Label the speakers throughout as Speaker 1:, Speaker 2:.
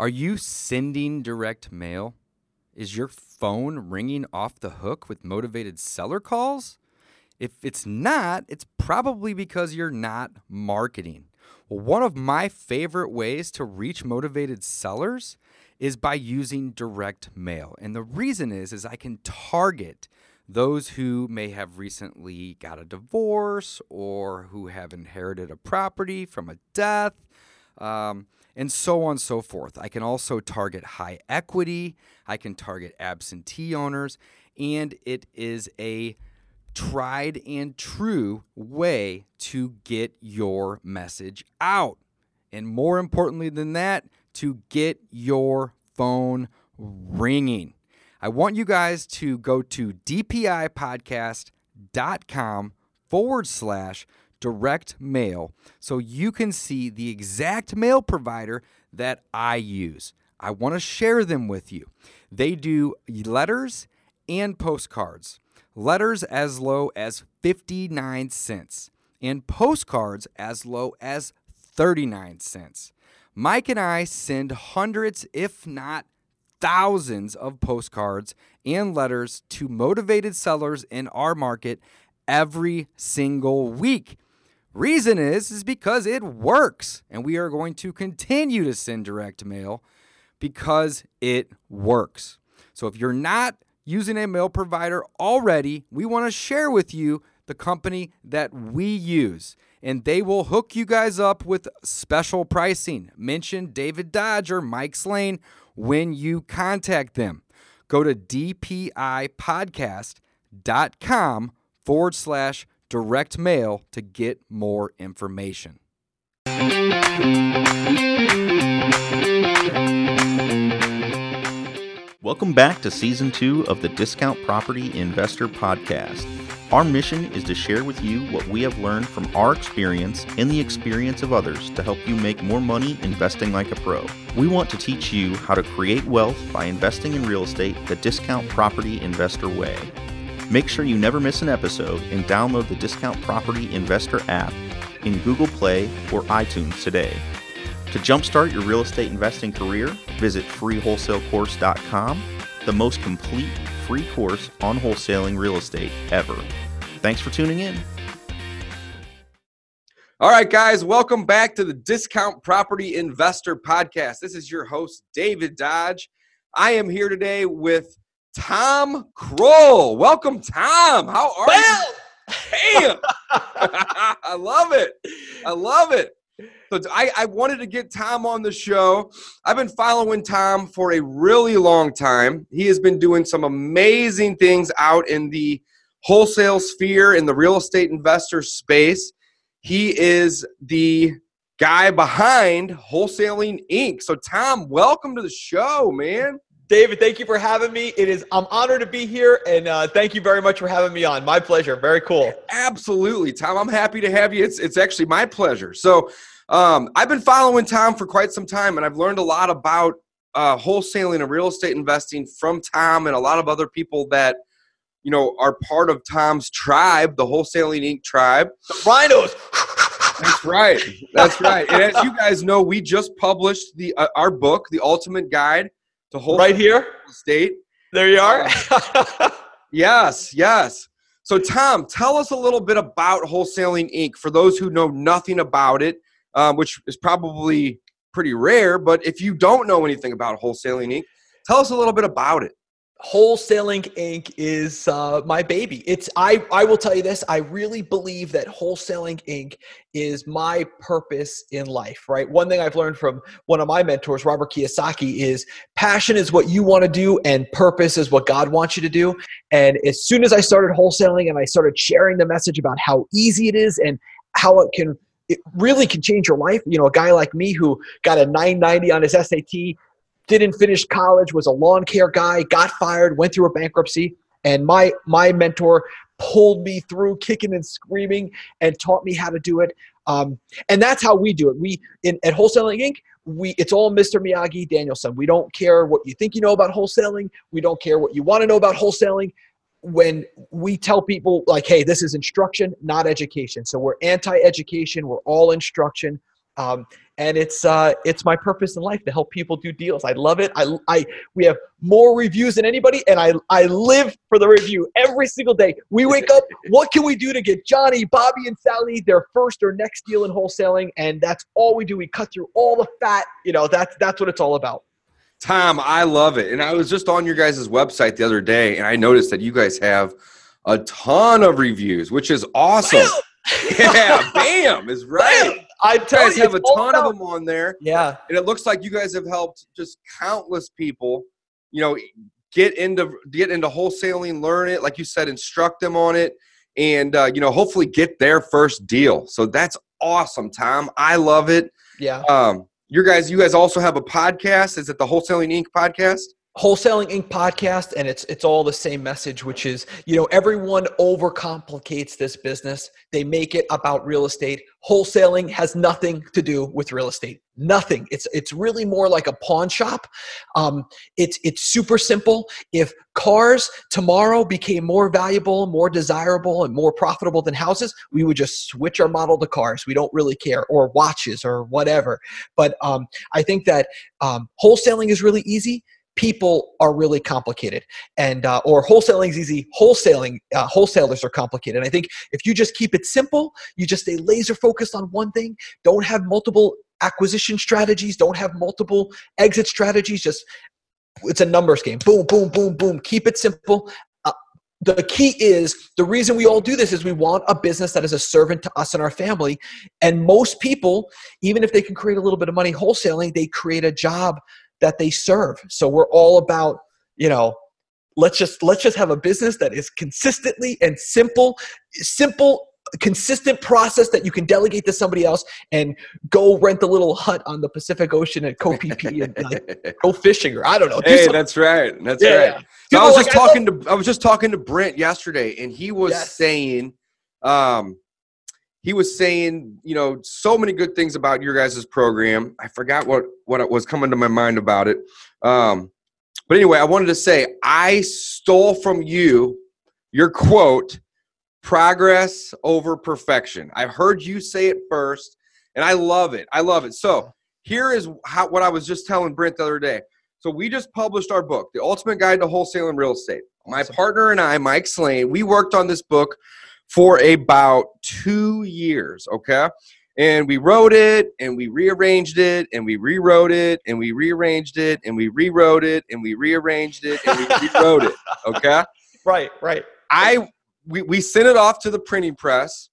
Speaker 1: Are you sending direct mail? Is your phone ringing off the hook with motivated seller calls? If it's not, it's probably because you're not marketing. Well, one of my favorite ways to reach motivated sellers is by using direct mail. And the reason is is I can target those who may have recently got a divorce or who have inherited a property from a death. Um, and so on and so forth. I can also target high equity, I can target absentee owners, and it is a tried and true way to get your message out. And more importantly than that, to get your phone ringing. I want you guys to go to dpipodcast.com forward slash direct mail so you can see the exact mail provider that I use. I want to share them with you. They do letters and postcards. Letters as low as 59 cents and postcards as low as 39 cents. Mike and I send hundreds, if not thousands, of postcards and letters to motivated sellers in our market every single week. Reason is is because it works and we are going to continue to send direct mail because it works. So if you're not using a mail provider already, we want to share with you the company that we use and they will hook you guys up with special pricing. Mention David Dodge or Mike Slane when you contact them. Go to dpipodcast.com forward slash direct mail to get more information.
Speaker 2: Welcome back to season two of the Discount Property Investor Podcast. Our mission is to share with you what we have learned from our experience and the experience of others to help you make more money investing like a pro. We want to teach you how to create wealth by investing in real estate the discount property investor way. Make sure you never miss an episode and download the Discount Property Investor app in Google Play or iTunes today. To jumpstart your real estate investing career, visit freewholesalecourse.com, the most complete free course on wholesaling real estate ever. Thanks for tuning in.
Speaker 3: All right, guys, welcome back to the Discount Property Investor Podcast. This is your host, David Dodge. I am here today with Tom Kroll. Welcome, Tom. How are you? Damn. I love it. I love it. So I, I wanted to get Tom on the show. I've been following Tom for a really long time. He has been doing some amazing things out in the wholesale sphere, in the real estate investor space. He is the guy behind Wholesaling Inc. So, Tom, welcome to the show, man.
Speaker 4: David, thank you for having me. It is I'm honored to be here, and uh, thank you very much for having me on. My pleasure. Very cool.
Speaker 3: Absolutely, Tom. I'm happy to have you. It's it's actually my pleasure. So, um, I've been following Tom for quite some time, and I've learned a lot about uh, wholesaling and real estate investing from Tom and a lot of other people that you know are part of Tom's tribe, the Wholesaling Inc. tribe.
Speaker 4: The rhinos.
Speaker 3: That's right. That's right. And as you guys know, we just published the uh, our book, The Ultimate Guide to Wholesale
Speaker 4: right here.
Speaker 3: state.
Speaker 4: There you are.
Speaker 3: Yes, yes. So, Tom, tell us a little bit about Wholesaling Inc. for those who know nothing about it, um, which is probably pretty rare. But if you don't know anything about Wholesaling Inc., tell us a little bit about it.
Speaker 4: Wholesaling Inc. is uh, my baby. It's I. I will tell you this. I really believe that Wholesaling Inc. is my purpose in life. Right. One thing I've learned from one of my mentors, Robert Kiyosaki, is passion is what you want to do, and purpose is what God wants you to do. And as soon as I started wholesaling and I started sharing the message about how easy it is and how it can it really can change your life. You know, a guy like me who got a 990 on his SAT didn't finish college, was a lawn care guy, got fired, went through a bankruptcy, and my my mentor pulled me through kicking and screaming and taught me how to do it. Um, and that's how we do it. We in at Wholesaling Inc. We it's all Mr. Miyagi Daniel-san. We don't care what you think you know about wholesaling. We don't care what you want to know about wholesaling. When we tell people like, "Hey, this is instruction, not education," so we're anti-education. We're all instruction. Um, and it's uh, it's my purpose in life to help people do deals. I love it. I, I we have more reviews than anybody, and I I live for the review every single day. We wake up. What can we do to get Johnny, Bobby, and Sally their first or next deal in wholesaling? And that's all we do. We cut through all the fat. You know, that's that's what it's all about.
Speaker 3: Tom, I love it. And I was just on your guys' website the other day, and I noticed that you guys have a ton of reviews, which is awesome. yeah, bam is right.
Speaker 4: Bam! I
Speaker 3: You
Speaker 4: tell
Speaker 3: guys
Speaker 4: you,
Speaker 3: have a ton
Speaker 4: about-
Speaker 3: of them on there,
Speaker 4: Yeah,
Speaker 3: and it looks like you guys have helped just countless people. You know, get into get into wholesaling, learn it, like you said, instruct them on it, and uh, you know, hopefully get their first deal. So that's awesome, Tom. I love it.
Speaker 4: yeah.
Speaker 3: Um, you guys, you guys also have a podcast. Is it the Wholesaling Inc. podcast?
Speaker 4: Wholesaling Inc. podcast, and it's it's all the same message, which is you know everyone overcomplicates this business. They make it about real estate. Wholesaling has nothing to do with real estate. Nothing. It's it's really more like a pawn shop. Um, it's it's super simple. If cars tomorrow became more valuable, more desirable, and more profitable than houses, we would just switch our model to cars. We don't really care, or watches, or whatever. But um, I think that um, wholesaling is really easy people are really complicated. And uh, or wholesaling is easy wholesaling uh, wholesalers are complicated. And i think if you just keep it simple you just stay laser focused on one thing don't have multiple acquisition strategies don't have multiple exit strategies just it's a numbers game. Boom boom boom boom. Keep it simple. Uh, the key is the reason we all do this is we want a business that is a servant to us and our family. And most people even if they can create a little bit of money wholesaling they create a job that they serve. So we're all about, you know, let's just let's just have a business that is consistently and simple, simple, consistent process that you can delegate to somebody else and go rent a little hut on the Pacific Ocean at CoPP and like, go fishing or I don't know. do
Speaker 3: Hey,
Speaker 4: something.
Speaker 3: that's right. That's
Speaker 4: Yeah,
Speaker 3: right.
Speaker 4: yeah.
Speaker 3: So I was
Speaker 4: like,
Speaker 3: just
Speaker 4: I love-
Speaker 3: talking to I was just talking to Brent yesterday, and he was
Speaker 4: Yes.
Speaker 3: saying, um, he was saying, you know, so many good things about your guys' program. I forgot what what it was coming to my mind about it. Um, but anyway, I wanted to say I stole from you your quote, "Progress over perfection." I heard you say it first, and I love it. I love it. So here is how what I was just telling Brent the other day. So we just published our book, The Ultimate Guide to Wholesale and Real Estate. My partner and I, Mike Slane, we worked on this book for about two years, okay? And we wrote it and we rearranged it and we rewrote it and we rearranged it and we rewrote it and we rearranged it and we rewrote it, okay?
Speaker 4: right, right.
Speaker 3: I we, we sent it off to the printing press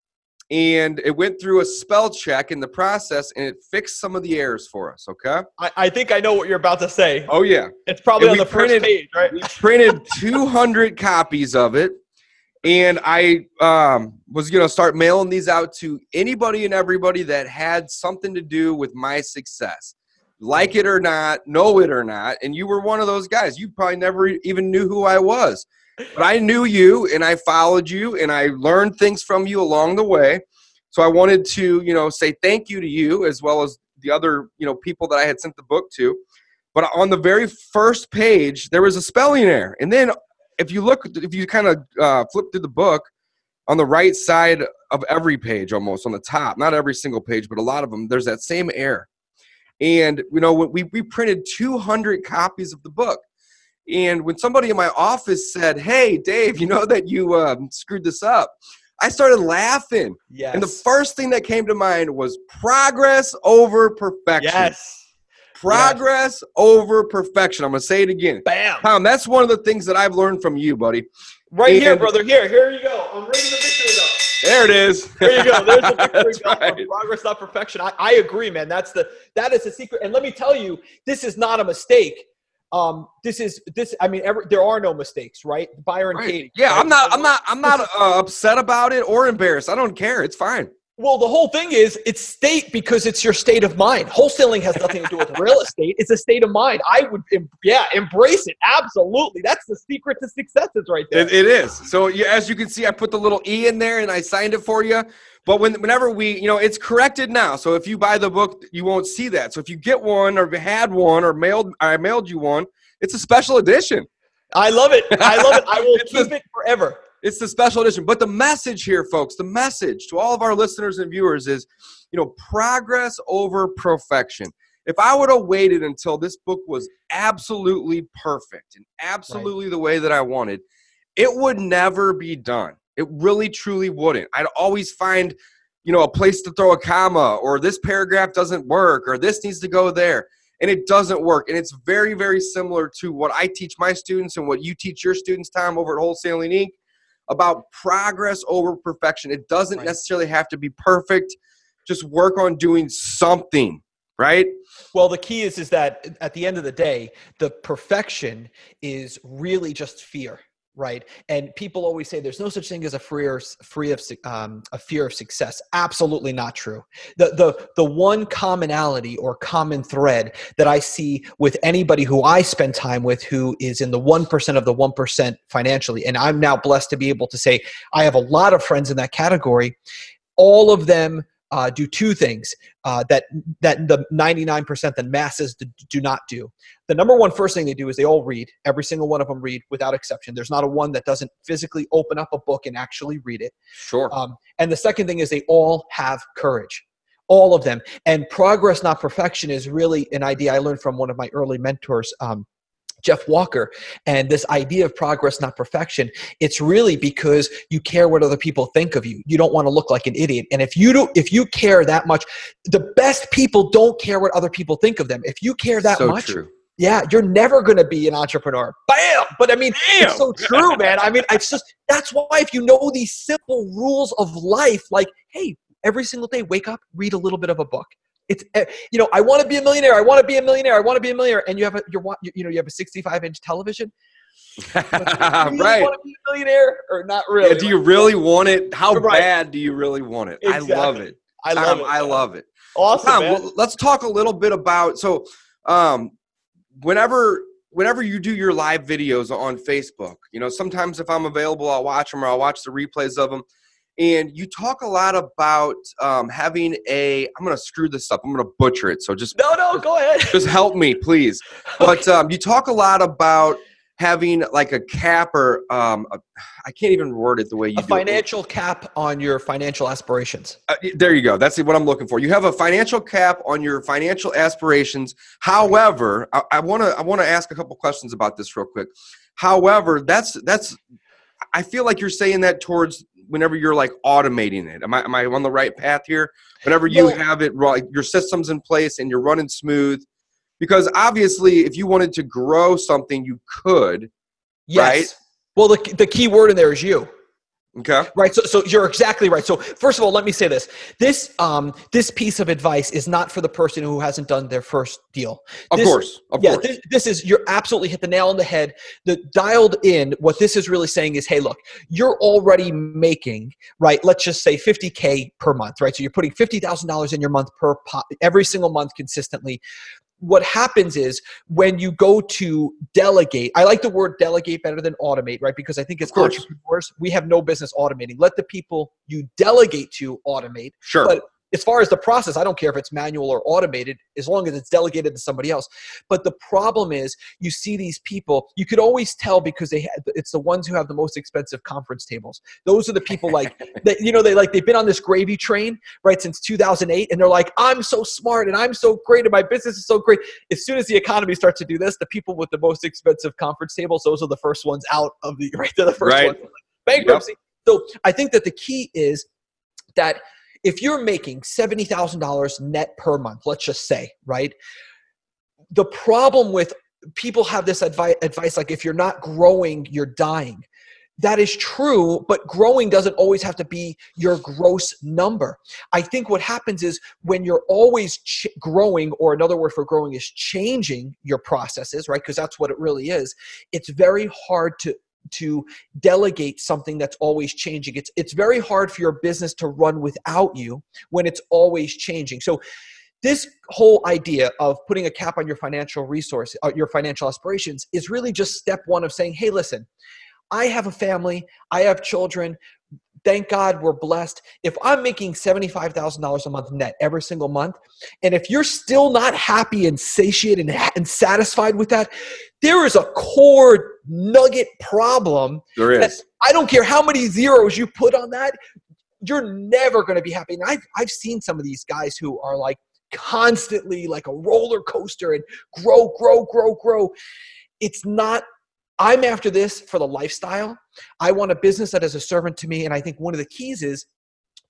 Speaker 3: and it went through a spell check in the process and it fixed some of the errors for us, okay?
Speaker 4: I, I think I know what you're about to say.
Speaker 3: Oh yeah.
Speaker 4: It's probably
Speaker 3: And
Speaker 4: on the first page, right?
Speaker 3: we printed 200 copies of it and i um, was going to start mailing these out to anybody and everybody that had something to do with my success. Like it or not know it or not and you were one of those guys. You probably never even knew who i was. But i knew you and i followed you and i learned things from you along the way. So i wanted to you know say thank you to you as well as the other you know people that i had sent the book to. But on the very first page there was a spelling error and then if you look if you kind of uh, flip through the book on the right side of every page almost on the top not every single page but a lot of them there's that same error. And you know we, we printed 200 copies of the book. And when somebody in my office said hey dave you know that you um, screwed this up? I started laughing.
Speaker 4: Yes.
Speaker 3: and the first thing that came to mind was progress over perfection.
Speaker 4: Yes.
Speaker 3: Progress over perfection i'm going to say it again
Speaker 4: Bam.
Speaker 3: Tom, that's one of the things that I've learned from you, buddy.
Speaker 4: Right here, brother. Here, here you go. I'm ringing the victory bell.
Speaker 3: There it is.
Speaker 4: There you go. There's the victory
Speaker 3: right.
Speaker 4: Progress, not perfection. I, I agree, man. That's the that is the secret. And let me tell you, this is not a mistake. Um, this is this. I mean, every, there are no mistakes, right? Byron
Speaker 3: Right.
Speaker 4: Katie.
Speaker 3: Yeah,
Speaker 4: right?
Speaker 3: I'm not. I'm not. I'm not uh, upset about it or embarrassed. I don't care. It's fine.
Speaker 4: Well, the whole thing is it's state because it's your state of mind. Wholesaling has nothing to do with real estate. It's a state of mind. I would, em- yeah, embrace it. Absolutely. That's the secret to success is right there.
Speaker 3: It, it is. So you, as you can see, I put the little e in there and I signed it for you. But when, whenever we, you know, it's corrected now. So if you buy the book, you won't see that. So if you get one or had one or mailed, I mailed you one. It's a special edition.
Speaker 4: I love it. I love it. I will keep it forever.
Speaker 3: It's the special edition. But the message here, folks, the message to all of our listeners and viewers is, you know, progress over perfection. If I would have waited until this book was absolutely perfect and absolutely right. the way that I wanted, it would never be done. It really truly wouldn't. I'd always find, you know, a place to throw a comma or this paragraph doesn't work or this needs to go there and it doesn't work. And it's very, very similar to what I teach my students and what you teach your students, Tom, over at Wholesaling Inc. about progress over perfection. It doesn't right. necessarily have to be perfect. Just work on doing something, right?
Speaker 4: Well, the key is is that at the end of the day, the perfection is really just fear right? And people always say there's no such thing as a free or free of um, a fear of success. Absolutely not true. The the the one commonality or common thread that I see with anybody who I spend time with who is in the one percent of the one percent financially, and I'm now blessed to be able to say I have a lot of friends in that category. All of them uh, do two things uh, that that the 99% that masses do not do. The number one first thing they do is they all read. Every single one of them read without exception. There's not a one that doesn't physically open up a book and actually read it.
Speaker 3: Sure. Um,
Speaker 4: and the second thing is they all have courage. All of them. And progress, not perfection, is really an idea I learned from one of my early mentors. Um, Jeff Walker and this idea of progress, not perfection. It's really because you care what other people think of you. You don't want to look like an idiot. And if you do, if you care that much, the best people don't care what other people think of them. If you care that
Speaker 3: so
Speaker 4: much,
Speaker 3: true.
Speaker 4: yeah, you're never going to be an entrepreneur. Bam! But I mean, Bam! it's so true, man. I mean, it's just that's why if you know these simple rules of life, like, hey, every single day, wake up, read a little bit of a book it's eh, you know i want to be a millionaire i want to be a millionaire i want to be a millionaire and you have a you're you know you have a 65 inch television?
Speaker 3: Really right.
Speaker 4: want to be a millionaire or not really?
Speaker 3: Yeah, do you really want it? How right. bad do you really want it? Exactly. i love it.
Speaker 4: I Tom, love it.
Speaker 3: I love it.
Speaker 4: Awesome Tom, well,
Speaker 3: let's talk a little bit about so um whenever whenever you do your live videos on facebook you know sometimes if i'm available i'll watch them or i'll watch the replays of them and you talk a lot about um, having a i'm going to screw this up i'm going to butcher it so just
Speaker 4: no no go ahead
Speaker 3: just help me please but um, you talk a lot about having like a cap or um, I can't even word it the way you
Speaker 4: a
Speaker 3: do
Speaker 4: financial it. cap on your financial aspirations.
Speaker 3: Uh, there you go. That's what I'm looking for. You have a financial cap on your financial aspirations. However, I want to I want to ask a couple questions about this real quick. However, that's that's I feel like you're saying that towards whenever you're like automating it. Am I am I on the right path here? Whenever you well, have it like your systems in place and you're running smooth, because obviously if you wanted to grow something, you could.
Speaker 4: Yes. Right? Well, the the key word in there is you.
Speaker 3: Okay.
Speaker 4: Right. So, so you're exactly right. So, first of all, let me say this: this um, this piece of advice is not for the person who hasn't done their first deal.
Speaker 3: Of course. Of
Speaker 4: yeah.
Speaker 3: Course.
Speaker 4: This, this, is you're absolutely hit the nail on the head. The dialed in. What this is really saying is, hey, look, you're already making right. Let's just say 50k per month. Right. So you're putting fifty thousand dollars in your month per po- every single month consistently what happens is when you go to delegate, I like the word delegate better than automate, right? Because I think as entrepreneurs, we have no business automating. Let the people you delegate to automate.
Speaker 3: Sure.
Speaker 4: But as far as the process, I don't care if it's manual or automated, as long as it's delegated to somebody else. But the problem is, you see these people. You could always tell because they had, it's the ones who have the most expensive conference tables. Those are the people like that. You know, they like they've been on this gravy train right since 2008, and they're like, I'm so smart and I'm so great and my business is so great. As soon as the economy starts to do this, the people with the most expensive conference tables, those are the first ones out of the right. They're the first
Speaker 3: right.
Speaker 4: ones bankruptcy. Yep. So I think that the key is that if you're making $70,000 net per month, let's just say, right? The problem with people have this advice, advice like if you're not growing, you're dying. That is true, but growing doesn't always have to be your gross number. I think what happens is when you're always ch- growing, or another word for growing is changing your processes, right? Because that's what it really is. It's very hard to to delegate something that's always changing. It's it's very hard for your business to run without you when it's always changing. So this whole idea of putting a cap on your financial resource, uh, your financial aspirations, is really just step one of saying, "Hey, listen, I have a family, I have children. Thank God we're blessed. If I'm making $75,000 a month net every single month, and if you're still not happy and satiated and, and satisfied with that, there is a core nugget problem.
Speaker 3: There is.
Speaker 4: I don't care how many zeros you put on that, you're never going to be happy. And I've, I've seen some of these guys who are like constantly like a roller coaster and grow, grow, grow, grow. It's not I'm after this for the lifestyle. I want a business that is a servant to me. And I think one of the keys is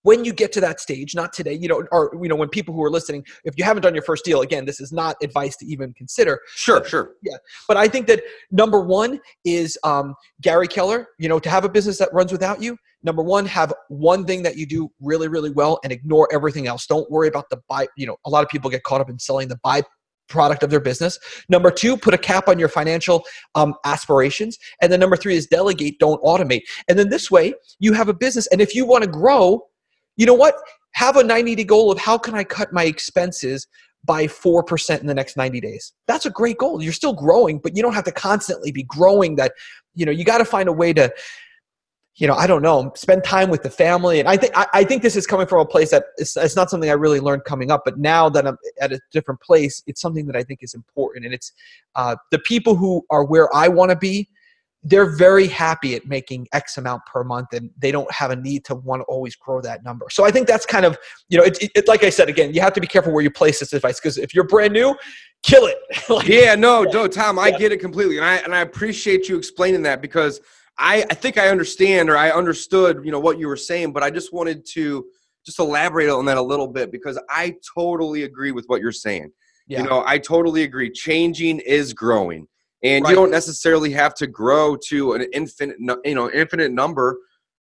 Speaker 4: when you get to that stage, not today, you know, or you know, when people who are listening, if you haven't done your first deal, again, this is not advice to even consider.
Speaker 3: Sure,
Speaker 4: but,
Speaker 3: sure.
Speaker 4: Yeah. But I think that number one is um, Gary Keller, you know, to have a business that runs without you, number one, have one thing that you do really, really well and ignore everything else. Don't worry about the buy, you know, a lot of people get caught up in selling the by product of their business. Number two, put a cap on your financial um, aspirations. And then number three is delegate, don't automate. And then this way, you have a business. And if you want to grow, you know what? Have a 90 day goal of how can I cut my expenses by 4% in the next 90 days. That's a great goal. You're still growing, but you don't have to constantly be growing that, you know, you got to find a way to you know, I don't know, spend time with the family. And I think I, I think this is coming from a place that it's, it's, not something I really learned coming up, but now that I'm at a different place, it's something that I think is important. And it's uh, the people who are where I want to be. They're very happy at making X amount per month, and they don't have a need to want to always grow that number. So I think that's kind of, you know, it, it, it like I said again, you have to be careful where you place this advice because if you're brand new, kill it.
Speaker 3: like, yeah, no, no, Tom, I get it completely, and I and I appreciate you explaining that because I, I think I understand or I understood, you know, what you were saying, but I just wanted to just elaborate on that a little bit because I totally agree with what you're saying. Yeah. You know, I totally agree. Changing is growing. And right. you don't necessarily have to grow to an infinite, you know, infinite number,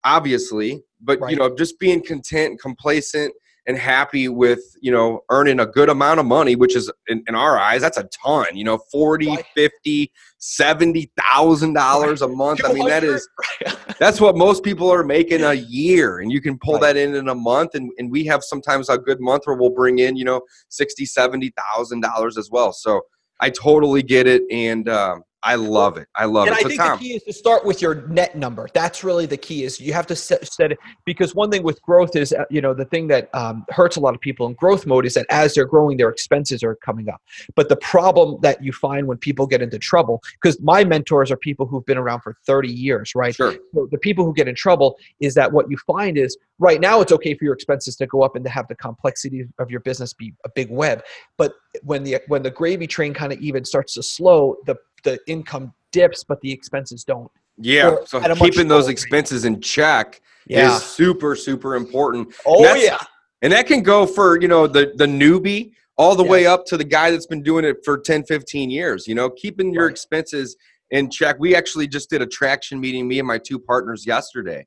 Speaker 3: obviously. But right. you know, just being content, complacent, and happy with you know earning a good amount of money which is in, in our eyes that's a ton you know 40 right. 50 70 thousand dollars a month i mean that is that's what most people are making a year and you can pull right. that in in a month and, and we have sometimes a good month where we'll bring in you know 60 70 thousand dollars as well so i totally get it and um, I love it. I love
Speaker 4: and
Speaker 3: it.
Speaker 4: And I think Tom, the key is to start with your net number. That's really the key. Is you have to set, set it because one thing with growth is uh, you know the thing that um, hurts a lot of people in growth mode is that as they're growing, their expenses are coming up. But the problem that you find when people get into trouble, because my mentors are people who've been around for 30 years, right?
Speaker 3: Sure.
Speaker 4: So the people who get in trouble is that what you find is right now it's okay for your expenses to go up and to have the complexity of your business be a big web, but when the when the gravy train kind of even starts to slow, the the income dips, but the expenses don't.
Speaker 3: Yeah. Or so keeping those expenses in check yeah. is super, super important.
Speaker 4: Oh yeah.
Speaker 3: And that can go for, you know, the the newbie all the yes. way up to the guy that's been doing it for 10, 15 years. You know, keeping your right. expenses in check. We actually just did a traction meeting, me and my two partners yesterday.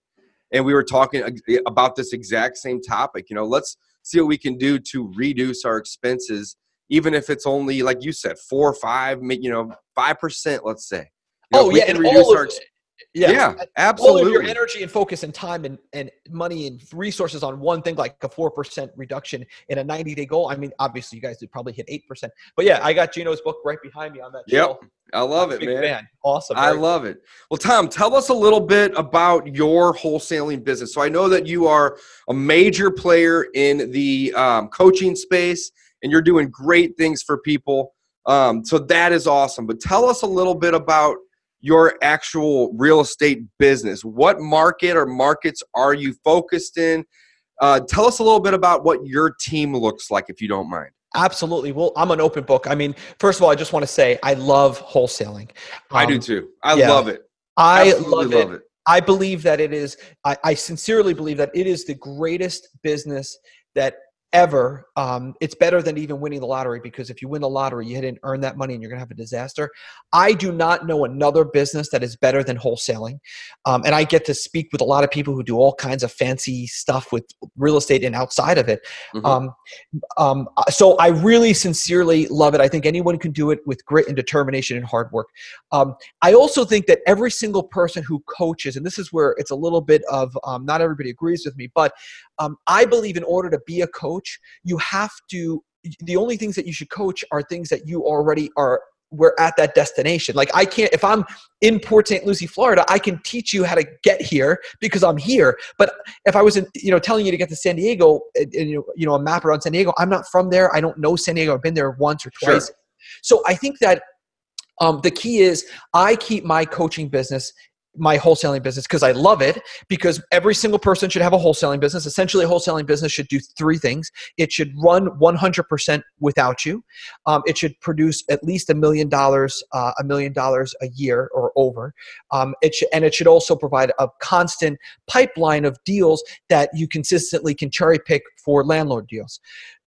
Speaker 3: And we were talking about this exact same topic. You know, let's see what we can do to reduce our expenses even if it's only like you said, four or five, you know, five percent, let's say.
Speaker 4: You know, oh yeah, and reduce all our, of,
Speaker 3: yeah, yeah, absolutely. All of
Speaker 4: your energy and focus and time and, and money and resources on one thing, like a four percent reduction in a ninety day goal. I mean, obviously, you guys did probably hit eight percent, but yeah, I got Gino's book right behind me on that.
Speaker 3: Yep, I love it, man.
Speaker 4: Fan. Awesome.
Speaker 3: I love it. Well, Tom, tell us a little bit about your wholesaling business. So I know that you are a major player in the um, coaching space and you're doing great things for people. Um, so that is awesome. But tell us a little bit about your actual real estate business. What market or markets are you focused in? Uh, tell us a little bit about what your team looks like, if you don't mind.
Speaker 4: Absolutely. Well, I'm an open book. I mean, first of all, I just want to say I love wholesaling.
Speaker 3: Um, I do um, too. I yeah, love it.
Speaker 4: I love it. love it. I believe that it is, I, I sincerely believe that it is the greatest business that ever um, it's better than even winning the lottery because if you win the lottery you didn't earn that money and you're going to have a disaster. I do not know another business that is better than wholesaling um, and i get to speak with a lot of people who do all kinds of fancy stuff with real estate and outside of it. Mm-hmm. um, um so i really sincerely love it. I think anyone can do it with grit and determination and hard work. Um, i also think that every single person who coaches and this is where it's a little bit of um, not everybody agrees with me but Um, i believe in order to be a coach you have to the only things that you should coach are things that you already are we're at that destination. Like I can't if I'm in Port St. Lucie, Florida, I can teach you how to get here because I'm here. But if I was in, you know telling you to get to San Diego, and, and, you know you know a map around San Diego, I'm not from there. I don't know San Diego. I've been there once or twice.
Speaker 3: Sure.
Speaker 4: So I think that um, the key is I keep my coaching business my wholesaling business because I love it because every single person should have a wholesaling business. Essentially, a wholesaling business should do three things. It should run 100% without you. Um, it should produce at least a million dollars, uh, a million dollars a year or over. Um, it should, and it should also provide a constant pipeline of deals that you consistently can cherry pick for landlord deals.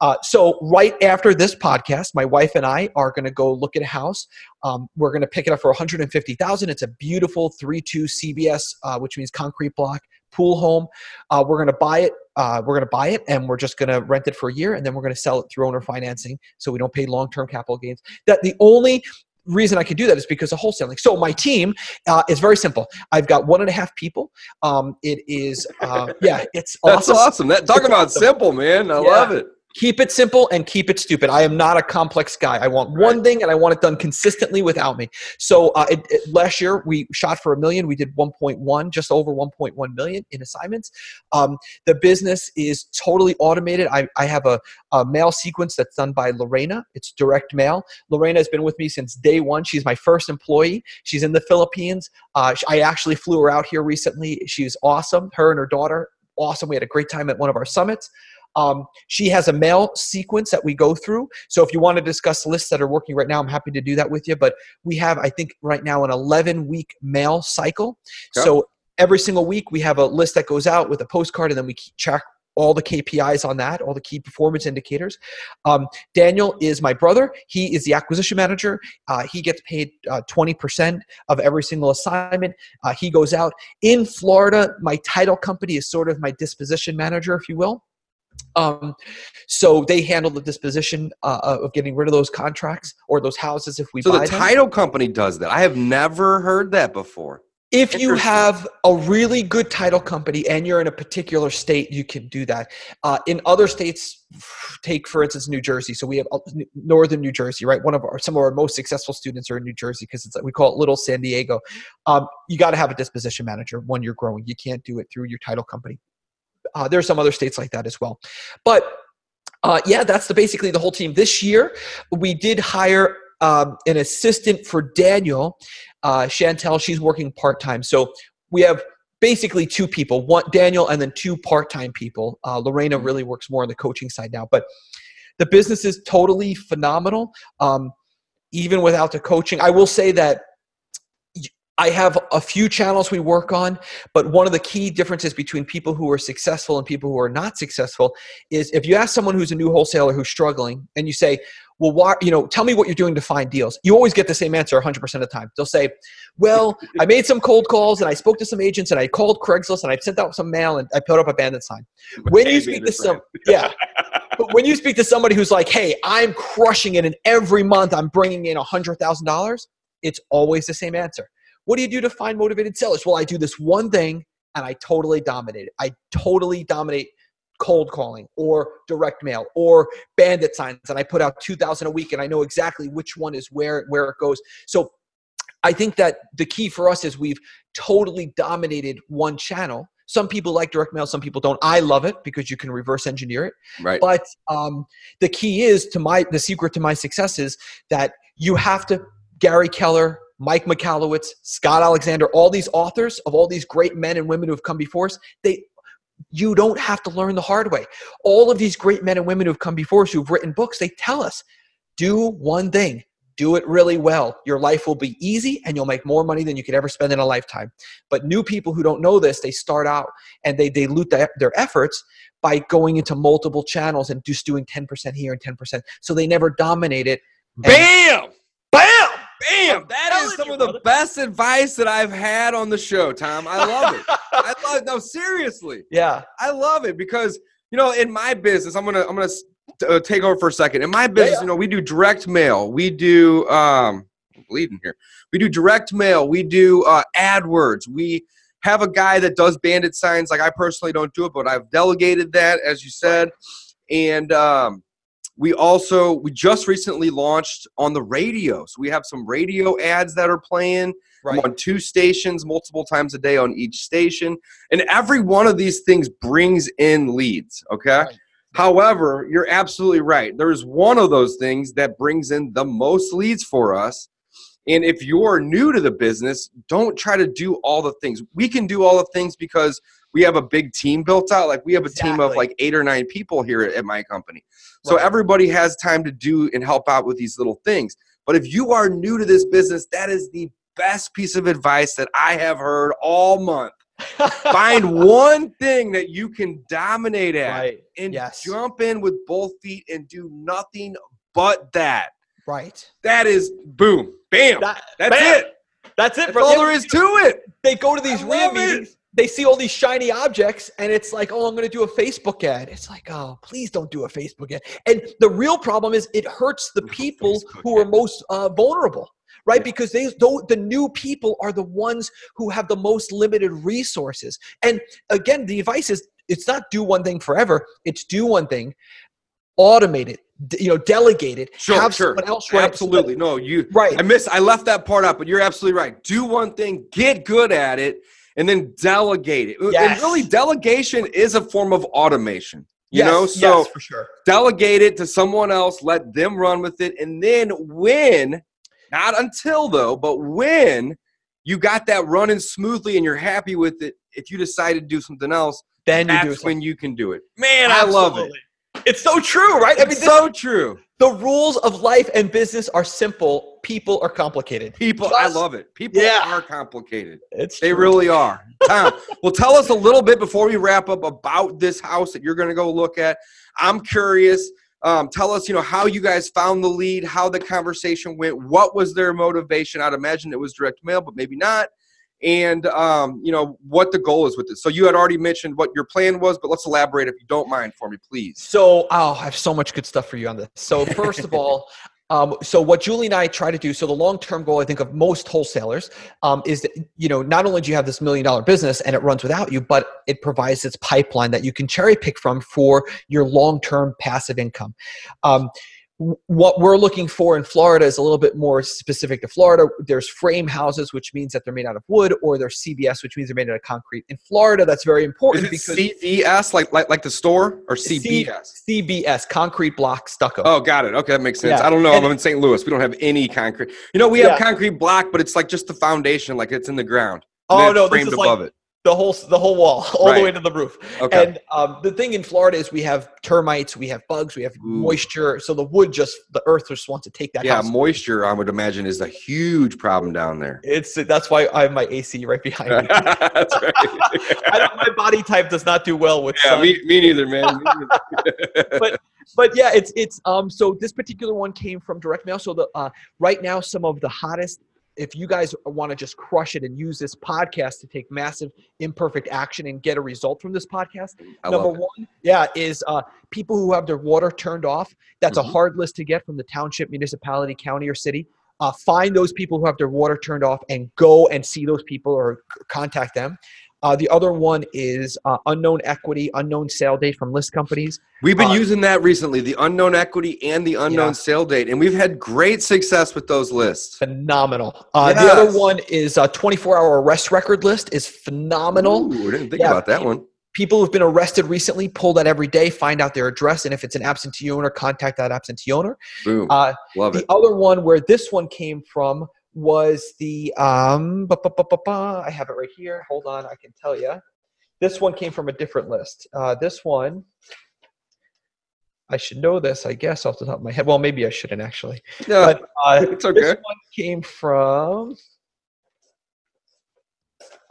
Speaker 4: Uh, so right after this podcast, my wife and I are going to go look at a house. Um, we're going to pick it up for 150,000. It's a beautiful three-two CBS, uh, which means concrete block pool home. Uh, we're going to buy it. Uh, we're going to buy it, and we're just going to rent it for a year, and then we're going to sell it through owner financing, so we don't pay long-term capital gains. That the only reason I can do that is because of wholesaling. So my team uh, is very simple. I've got one and a half people. Um, it is, uh, yeah, it's
Speaker 3: That's
Speaker 4: awesome.
Speaker 3: awesome. That talk
Speaker 4: It's
Speaker 3: about
Speaker 4: awesome.
Speaker 3: simple, man. I
Speaker 4: Yeah.
Speaker 3: love it.
Speaker 4: Keep it simple and keep it stupid. I am not a complex guy. I want one thing and I want it done consistently without me. So uh, it, it- last year we shot for a million. We did 1.1, just over 1.1 million in assignments. Um, the business is totally automated. I, I have a, a mail sequence that's done by Lorena. It's direct mail. Lorena has been with me since day one. She's my first employee. She's in the Philippines. Uh, I actually flew her out here recently. She's awesome. Her and her daughter, awesome. We had a great time at one of our summits. Um, she has a mail sequence that we go through. So if you want to discuss lists that are working right now, I'm happy to do that with you. But we have, I think, right now an 11 week mail cycle.
Speaker 3: Okay.
Speaker 4: So every single week we have a list that goes out with a postcard, and then we check all the KPIs on that, all the key performance indicators. Um, Daniel is my brother. He is the acquisition manager. Uh, he gets paid uh, 20% of every single assignment. Uh, he goes out in Florida. My title company is sort of my disposition manager, if you will. Um, so they handle the disposition uh, of getting rid of those contracts or those houses if we
Speaker 3: So
Speaker 4: buy
Speaker 3: the
Speaker 4: them.
Speaker 3: title company does that. I have never heard that before.
Speaker 4: If you have a really good title company and you're in a particular state, you can do that. Uh, in other states, take for instance New Jersey. So we have uh, northern New Jersey, right? One of our some of our most successful students are in New Jersey because it's like we call it Little San Diego. Um, you got to have a disposition manager when you're growing. You can't do it through your title company. Uh, there are some other states like that as well, but uh, yeah, that's the basically the whole team. This year, we did hire um, an assistant for Daniel, uh, Chantel. She's working part time, so we have basically two people: one Daniel, and then two part time people. Uh, Lorena really works more on the coaching side now, but the business is totally phenomenal. Um, even without the coaching, I will say that. I have a few channels we work on, but one of the key differences between people who are successful and people who are not successful is if you ask someone who's a new wholesaler who's struggling and you say, well, why, you know, tell me what you're doing to find deals. You always get the same answer 100% of the time. They'll say, well, I made some cold calls and I spoke to some agents and I called Craigslist and I sent out some mail and I put up a bandit sign. When you speak to some, yeah, but when you speak to somebody who's like, hey, I'm crushing it and every month I'm bringing in $100,000, it's always the same answer. What do you do to find motivated sellers? Well, I do this one thing and I totally dominate it. I totally dominate cold calling or direct mail or bandit signs and I put out 2000 a week and I know exactly which one is where where it goes. So I think that the key for us is we've totally dominated one channel. Some people like direct mail, some people don't. I love it because you can reverse engineer it.
Speaker 3: Right.
Speaker 4: But um, the key is to my the secret to my success is that you have to Gary Keller, Mike Michalowicz, Scott Alexander, all these authors of all these great men and women who have come before us. They you don't have to learn the hard way. All of these great men and women who've come before us who've written books, they tell us do one thing. Do it really well. Your life will be easy and you'll make more money than you could ever spend in a lifetime. But new people who don't know this, they start out and they dilute their, efforts by going into multiple channels and just doing 10% here and 10%. So they never dominate it.
Speaker 3: Bam!
Speaker 4: Bam!
Speaker 3: That is some
Speaker 4: you,
Speaker 3: of the
Speaker 4: brother.
Speaker 3: best advice that I've had on the show, Tom. I love it. I love it. no seriously.
Speaker 4: Yeah.
Speaker 3: I love it because you know in my business I'm gonna I'm gonna uh, take over for a second. In my business,
Speaker 4: yeah.
Speaker 3: you know, we do direct mail. We do um I'm bleeding here. We do direct mail. We do uh, AdWords. We have a guy that does bandit signs. Like I personally don't do it, but I've delegated that, as you said. And um, we also we just recently launched on the radio. So we have some radio ads that are playing.
Speaker 4: Right.
Speaker 3: on two stations multiple times a day on each station. And every one of these things brings in leads. Okay.
Speaker 4: Right.
Speaker 3: However, you're absolutely right. There's one of those things that brings in the most leads for us. And if you're new to the business, don't try to do all the things. We can do all the things because we have a big team built out. Like we have a team of like eight or nine people here at, at my company. So
Speaker 4: Right.
Speaker 3: everybody has time to do and help out with these little things. But if you are new to this business, that is the best piece of advice that I have heard all month. Find one thing that you can dominate at
Speaker 4: right.
Speaker 3: and
Speaker 4: Yes.
Speaker 3: jump in with both feet and do nothing but that.
Speaker 4: Right.
Speaker 3: That is boom, bam.
Speaker 4: That-
Speaker 3: That's
Speaker 4: bam!
Speaker 3: it.
Speaker 4: That's it.
Speaker 3: That's all there is to it.
Speaker 4: They go to these
Speaker 3: I love it.
Speaker 4: They see all these shiny objects, and it's like, oh, I'm going to do a Facebook ad. It's like, oh, please don't do a Facebook ad. And the real problem is, it hurts the people
Speaker 3: Facebook
Speaker 4: who are most uh, vulnerable, right?
Speaker 3: Yeah.
Speaker 4: Because they, the new people are the ones who have the most limited resources. And again, the advice is, it's not do one thing forever. It's do one thing, automate it, you know, delegate it,
Speaker 3: Sure,
Speaker 4: have
Speaker 3: sure.
Speaker 4: someone else.
Speaker 3: Absolutely. No, you
Speaker 4: Right.
Speaker 3: I missed I left that part out, but you're absolutely right. Do one thing, get good at it, and then delegate it. And really delegation is a form of automation. You
Speaker 4: Yes,
Speaker 3: know, so
Speaker 4: yes, for sure.
Speaker 3: delegate it to someone else, let them run with it, and then when, not until though, but when you got that running smoothly and you're happy with it, if you decide to do something else,
Speaker 4: Then you do
Speaker 3: that's when you can do it. Man, I love it.
Speaker 4: It's so true, right? I mean,
Speaker 3: It's
Speaker 4: this-
Speaker 3: so true.
Speaker 4: The rules of life and business are simple. People are complicated.
Speaker 3: People, I love it. People
Speaker 4: Yeah.
Speaker 3: are complicated.
Speaker 4: It's
Speaker 3: They
Speaker 4: true.
Speaker 3: really are. Tom, well, tell us a little bit before we wrap up about this house that you're going to go look at. I'm curious. Um, tell us, you know, how you guys found the lead, how the conversation went, what was their motivation? I'd imagine it was direct mail, but maybe not. And um, you know what the goal is with this. So you had already mentioned what your plan was, but let's elaborate if you don't mind for me, please.
Speaker 4: So, oh, I have so much good stuff for you on this. So, first of all, um, so what Julie and I try to do. So, the long-term goal, I think, of most wholesalers um, is that you know not only do you have this million-dollar business and it runs without you, but it provides its pipeline that you can cherry pick from for your long-term passive income. Um, what we're looking for in Florida is a little bit more specific to Florida. There's frame houses, which means that they're made out of wood, or there's CBS, which means they're made out of concrete. In Florida, that's very
Speaker 3: Is
Speaker 4: important because
Speaker 3: CVS like like like the store or
Speaker 4: C-
Speaker 3: CBS?
Speaker 4: CBS, concrete block stucco.
Speaker 3: Oh, got it. Okay, that makes sense.
Speaker 4: Yeah.
Speaker 3: I don't know.
Speaker 4: And-
Speaker 3: I'm in St. Louis. We don't have any concrete. You know, we have
Speaker 4: Yeah.
Speaker 3: concrete block, but it's like just the foundation, like it's in the ground.
Speaker 4: Oh, no,
Speaker 3: it's
Speaker 4: this
Speaker 3: framed
Speaker 4: is like-
Speaker 3: above it.
Speaker 4: The whole the whole wall, all
Speaker 3: Right.
Speaker 4: the way to the roof.
Speaker 3: Okay.
Speaker 4: And um, the thing in Florida is we have termites, we have bugs, we have
Speaker 3: Ooh.
Speaker 4: moisture. So the wood just the earth just wants to take that
Speaker 3: yeah,
Speaker 4: house.
Speaker 3: moisture. I would imagine is a huge problem down there.
Speaker 4: It's that's why I have my AC right behind me.
Speaker 3: That's right.
Speaker 4: I don't, my body type does not do well with
Speaker 3: yeah,
Speaker 4: sun.
Speaker 3: me, me neither, man. Me neither.
Speaker 4: but yeah, it's it's um. So this particular one came from direct mail. So the uh, right now some of the hottest. If you guys want to just crush it and use this podcast to take massive imperfect action and get a result from this podcast,
Speaker 3: I
Speaker 4: number
Speaker 3: it.
Speaker 4: one, yeah, is uh, people who have their water turned off. That's
Speaker 3: Mhm.
Speaker 4: a hard list to get from the township, municipality, county, or city. Uh, find those people who have their water turned off and go and see those people or contact them. Uh, the other one is uh, unknown equity, unknown sale date from list companies.
Speaker 3: We've been
Speaker 4: Uh,
Speaker 3: using that recently, the unknown equity and the unknown
Speaker 4: Yeah.
Speaker 3: sale date, and we've had great success with those lists.
Speaker 4: Phenomenal. Uh, The other one is a 24 hour arrest record list is phenomenal.
Speaker 3: Ooh, I didn't think
Speaker 4: Yeah,
Speaker 3: about that one.
Speaker 4: People who've been arrested recently pull that every day, find out their address, and if it's an absentee owner, contact that absentee owner.
Speaker 3: Boom.
Speaker 4: Uh,
Speaker 3: love
Speaker 4: the
Speaker 3: it.
Speaker 4: other one where this one came from was the um I have it right here. Hold on, I can tell you. This one came from a different list. Uh, this one, I should know this, I guess, off the top of my head. Well, maybe I shouldn't actually.
Speaker 3: Yeah,
Speaker 4: But uh,
Speaker 3: it's okay.
Speaker 4: this one came from.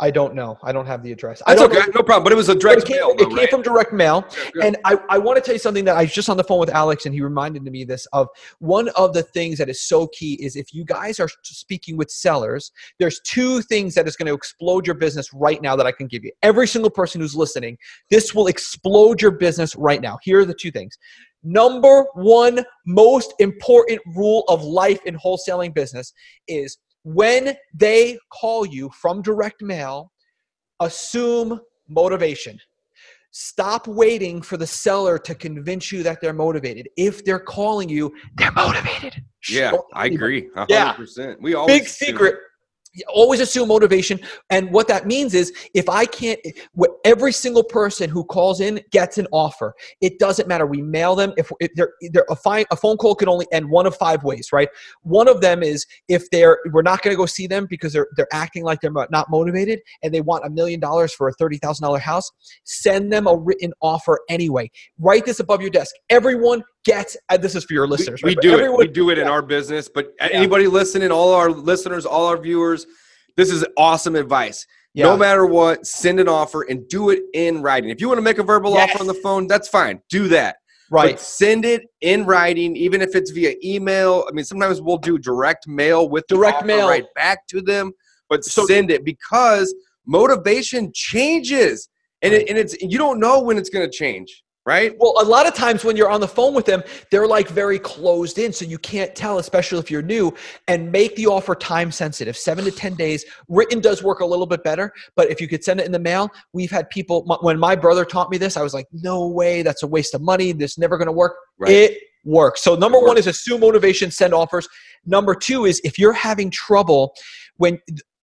Speaker 4: I don't know. I don't have the address. I
Speaker 3: That's
Speaker 4: don't
Speaker 3: okay.
Speaker 4: know-
Speaker 3: No problem. But it was a direct
Speaker 4: it came,
Speaker 3: mail,
Speaker 4: it came
Speaker 3: right?
Speaker 4: from direct mail.
Speaker 3: Good.
Speaker 4: And I, I want to tell you something that I was just on the phone with Alex and he reminded me this of one of the things that is so key is if you guys are speaking with sellers, there's two things that is going to explode your business right now that I can give you. Every single person who's listening, this will explode your business right now. Here are the two things. Number one most important rule of life in wholesaling business is when they call you from direct mail, assume motivation. Stop waiting for the seller to convince you that they're motivated. If they're calling you, they're motivated.
Speaker 3: Yeah, I agree.
Speaker 4: Yeah.
Speaker 3: 100%. We always
Speaker 4: Big secret. Always assume motivation, and what that means is if I can't, wh- every single person who calls in gets an offer. It doesn't matter. We mail them. If, if they're, they're a, fine, a phone call can only end one of five ways, right? One of them is if they're we're not going to go see them because they're they're acting like they're not motivated and they want a million dollars for a thirty thousand dollar house. Send them a written offer anyway. Write this above your desk. Everyone And this is for your listeners.
Speaker 3: we
Speaker 4: right? But
Speaker 3: do it. We do it in our business. But anybody listening, all our listeners, all our viewers, this is awesome advice.
Speaker 4: Yeah.
Speaker 3: No matter what, send an offer and do it in writing. If you want to make a verbal
Speaker 4: Yes.
Speaker 3: offer on the phone, that's fine. Do that.
Speaker 4: right.
Speaker 3: But send it in writing, even if it's via email. I mean, sometimes we'll do direct mail with the
Speaker 4: Direct mail.
Speaker 3: right back to them. But
Speaker 4: So-
Speaker 3: send it because motivation changes, and it, and it's you don't know when it's going to change, right?
Speaker 4: Well, a lot of times when you're on the phone with them, they're like very closed in, so you can't tell, especially if you're new. And make the offer time sensitive, seven to ten days. Written does work a little bit better, but if you could send it in the mail, we've had people. When my brother taught me this, I was like, "No way, that's a waste of money. This is never going to work."
Speaker 3: Right.
Speaker 4: It works. So number one is assume motivation, send offers. Number two is if you're having trouble when.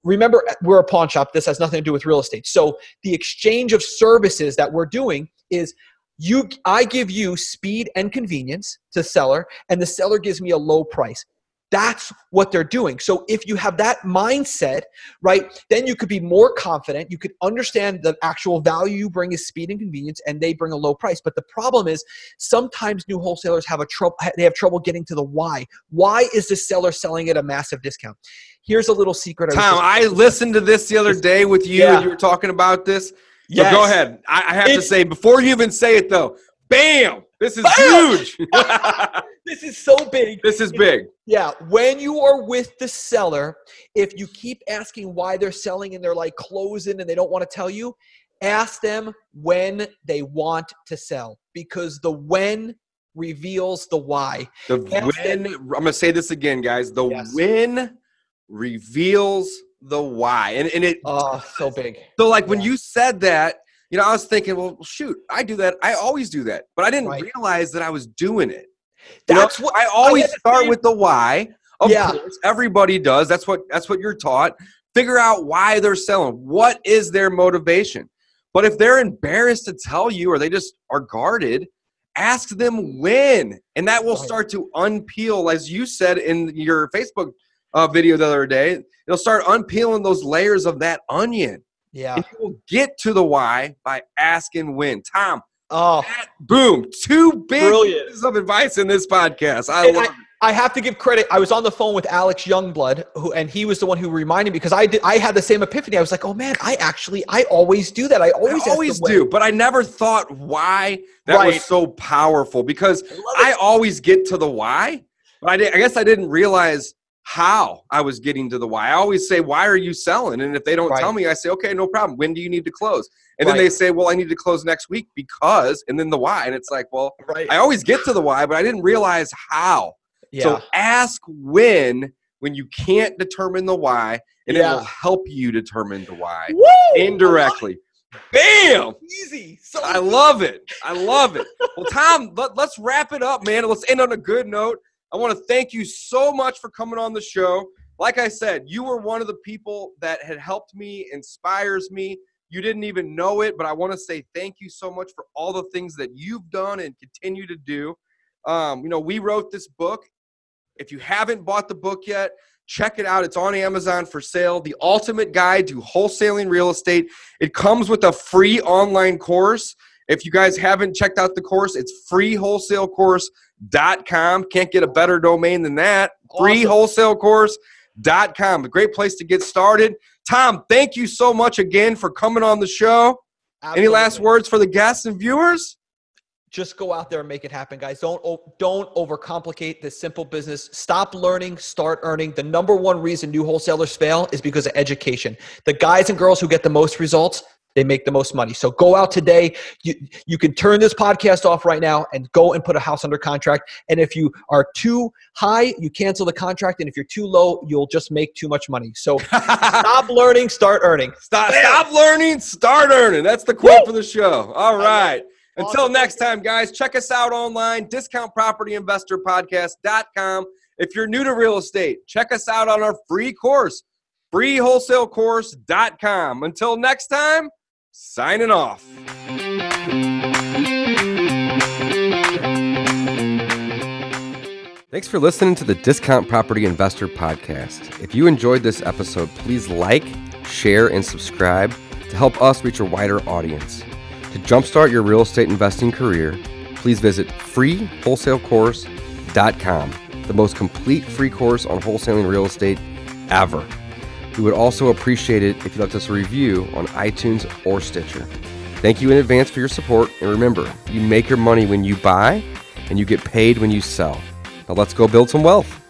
Speaker 4: Remember, we're a pawn shop. This has nothing to do with real estate. So the exchange of services that we're doing is you i give you speed and convenience to seller and the seller gives me a low price. That's what they're doing. So if you have that mindset right then you could be more confident. You could understand the actual value you bring is speed and convenience and they bring a low price. But the problem is sometimes new wholesalers have a trouble they have trouble getting to the why. Why is the seller selling at a massive discount? Here's a little secret was
Speaker 3: Tom, I listened to this the other day with you,
Speaker 4: Yeah.
Speaker 3: and you were talking about this. So
Speaker 4: Yes.
Speaker 3: go ahead. I, I have to say, before you even say it, though, bam! This is
Speaker 4: Bam!
Speaker 3: huge.
Speaker 4: this is so big
Speaker 3: this is big.
Speaker 4: Yeah, when you are with the seller, if you keep asking why they're selling and they're like closing and they don't want to tell you, ask them when they want to sell because the when reveals the why.
Speaker 3: The
Speaker 4: when.
Speaker 3: win. I'm gonna say this again, guys. The
Speaker 4: Yes.
Speaker 3: win reveals the why, and and it.
Speaker 4: Oh, so big.
Speaker 3: So like when you said that, you know, I was thinking, well, shoot, I do that. I always do that, but I didn't
Speaker 4: Right.
Speaker 3: realize that I was doing it. You know,
Speaker 4: That's what
Speaker 3: I always
Speaker 4: the
Speaker 3: start
Speaker 4: same-
Speaker 3: with the why. Of
Speaker 4: Yeah.
Speaker 3: course, everybody does. That's what that's what you're taught. Figure out why they're selling. What is their motivation? But if they're embarrassed to tell you or they just are guarded, ask them when. And that will start to unpeel, as you said in your Facebook uh, video the other day. It'll start unpeeling those layers of that onion.
Speaker 4: Yeah.
Speaker 3: And you will get to the why by asking when. Tom,
Speaker 4: Oh,
Speaker 3: that, boom, two big
Speaker 4: Brilliant.
Speaker 3: pieces of advice in this podcast. I
Speaker 4: And
Speaker 3: love
Speaker 4: I- I have to give credit. I was on the phone with Alex Youngblood, who, and he was the one who reminded me because I did. I had the same epiphany. I was like, "Oh man, I actually, I always do that. I always,
Speaker 3: I always
Speaker 4: them when."
Speaker 3: do, but I never thought why that
Speaker 4: Right.
Speaker 3: was so powerful because
Speaker 4: I
Speaker 3: I always get to the why, but I, did, I guess I didn't realize how I was getting to the why. I always say, "Why are you selling?" And if they don't
Speaker 4: Right.
Speaker 3: tell me, I say, "Okay, no problem. When do you need to close?" And then they say, "Well, I need to close next week because," and then the why, and it's like, well,
Speaker 4: right.
Speaker 3: I always get to the why, but I didn't realize how.
Speaker 4: yeah.
Speaker 3: So ask when when you can't determine the why, and it will help you determine the why
Speaker 4: Woo!
Speaker 3: indirectly. Bam!
Speaker 4: Easy. So
Speaker 3: I love it. I love it. Well, Tom, let, us wrap it up, man. Let's end on a good note. I want to thank you so much for coming on the show. Like I said, you were one of the people that had helped me, inspires me. You didn't even know it, but I want to say thank you so much for all the things that you've done and continue to do. Um, you know, we wrote this book. If you haven't bought the book yet, check it out. It's on Amazon for sale. The Ultimate Guide to Wholesaling Real Estate. It comes with a free online course. If you guys haven't checked out the course, it's freewholesalecourse.com. Can't get a better domain than that.
Speaker 4: Awesome.
Speaker 3: Freewholesalecourse.com. A great place to get started. Tom, thank you so much again for coming on the show. Any last words for the guests and viewers?
Speaker 4: Just go out there and make it happen, guys. Don't don't overcomplicate this simple business. Stop learning, start earning. The number one reason new wholesalers fail is because of education. The guys and girls who get the most results they make the most money. So go out today. You, you can turn this podcast off right now and go and put a house under contract. And if you are too high, you cancel the contract. And if you're too low, you'll just make too much money. So stop learning, start earning.
Speaker 3: Stop, stop learning, start earning. That's the quote Woo! for the show. All right. Until next time, guys, check us out online, discountpropertyinvestorpodcast.com. If you're new to real estate, check us out on our free course, freewholesalecourse.com. Until next time, signing off.
Speaker 1: Thanks for listening to the Discount Property Investor Podcast. If you enjoyed this episode, please like, share, and subscribe to help us reach a wider audience. To jumpstart your real estate investing career, please visit freewholesalecourse.com, the most complete free course on wholesaling real estate ever. We would also appreciate it if you left us a review on iTunes or Stitcher. Thank you in advance for your support, and remember, you make your money when you buy, and you get paid when you sell. Now let's go build some wealth.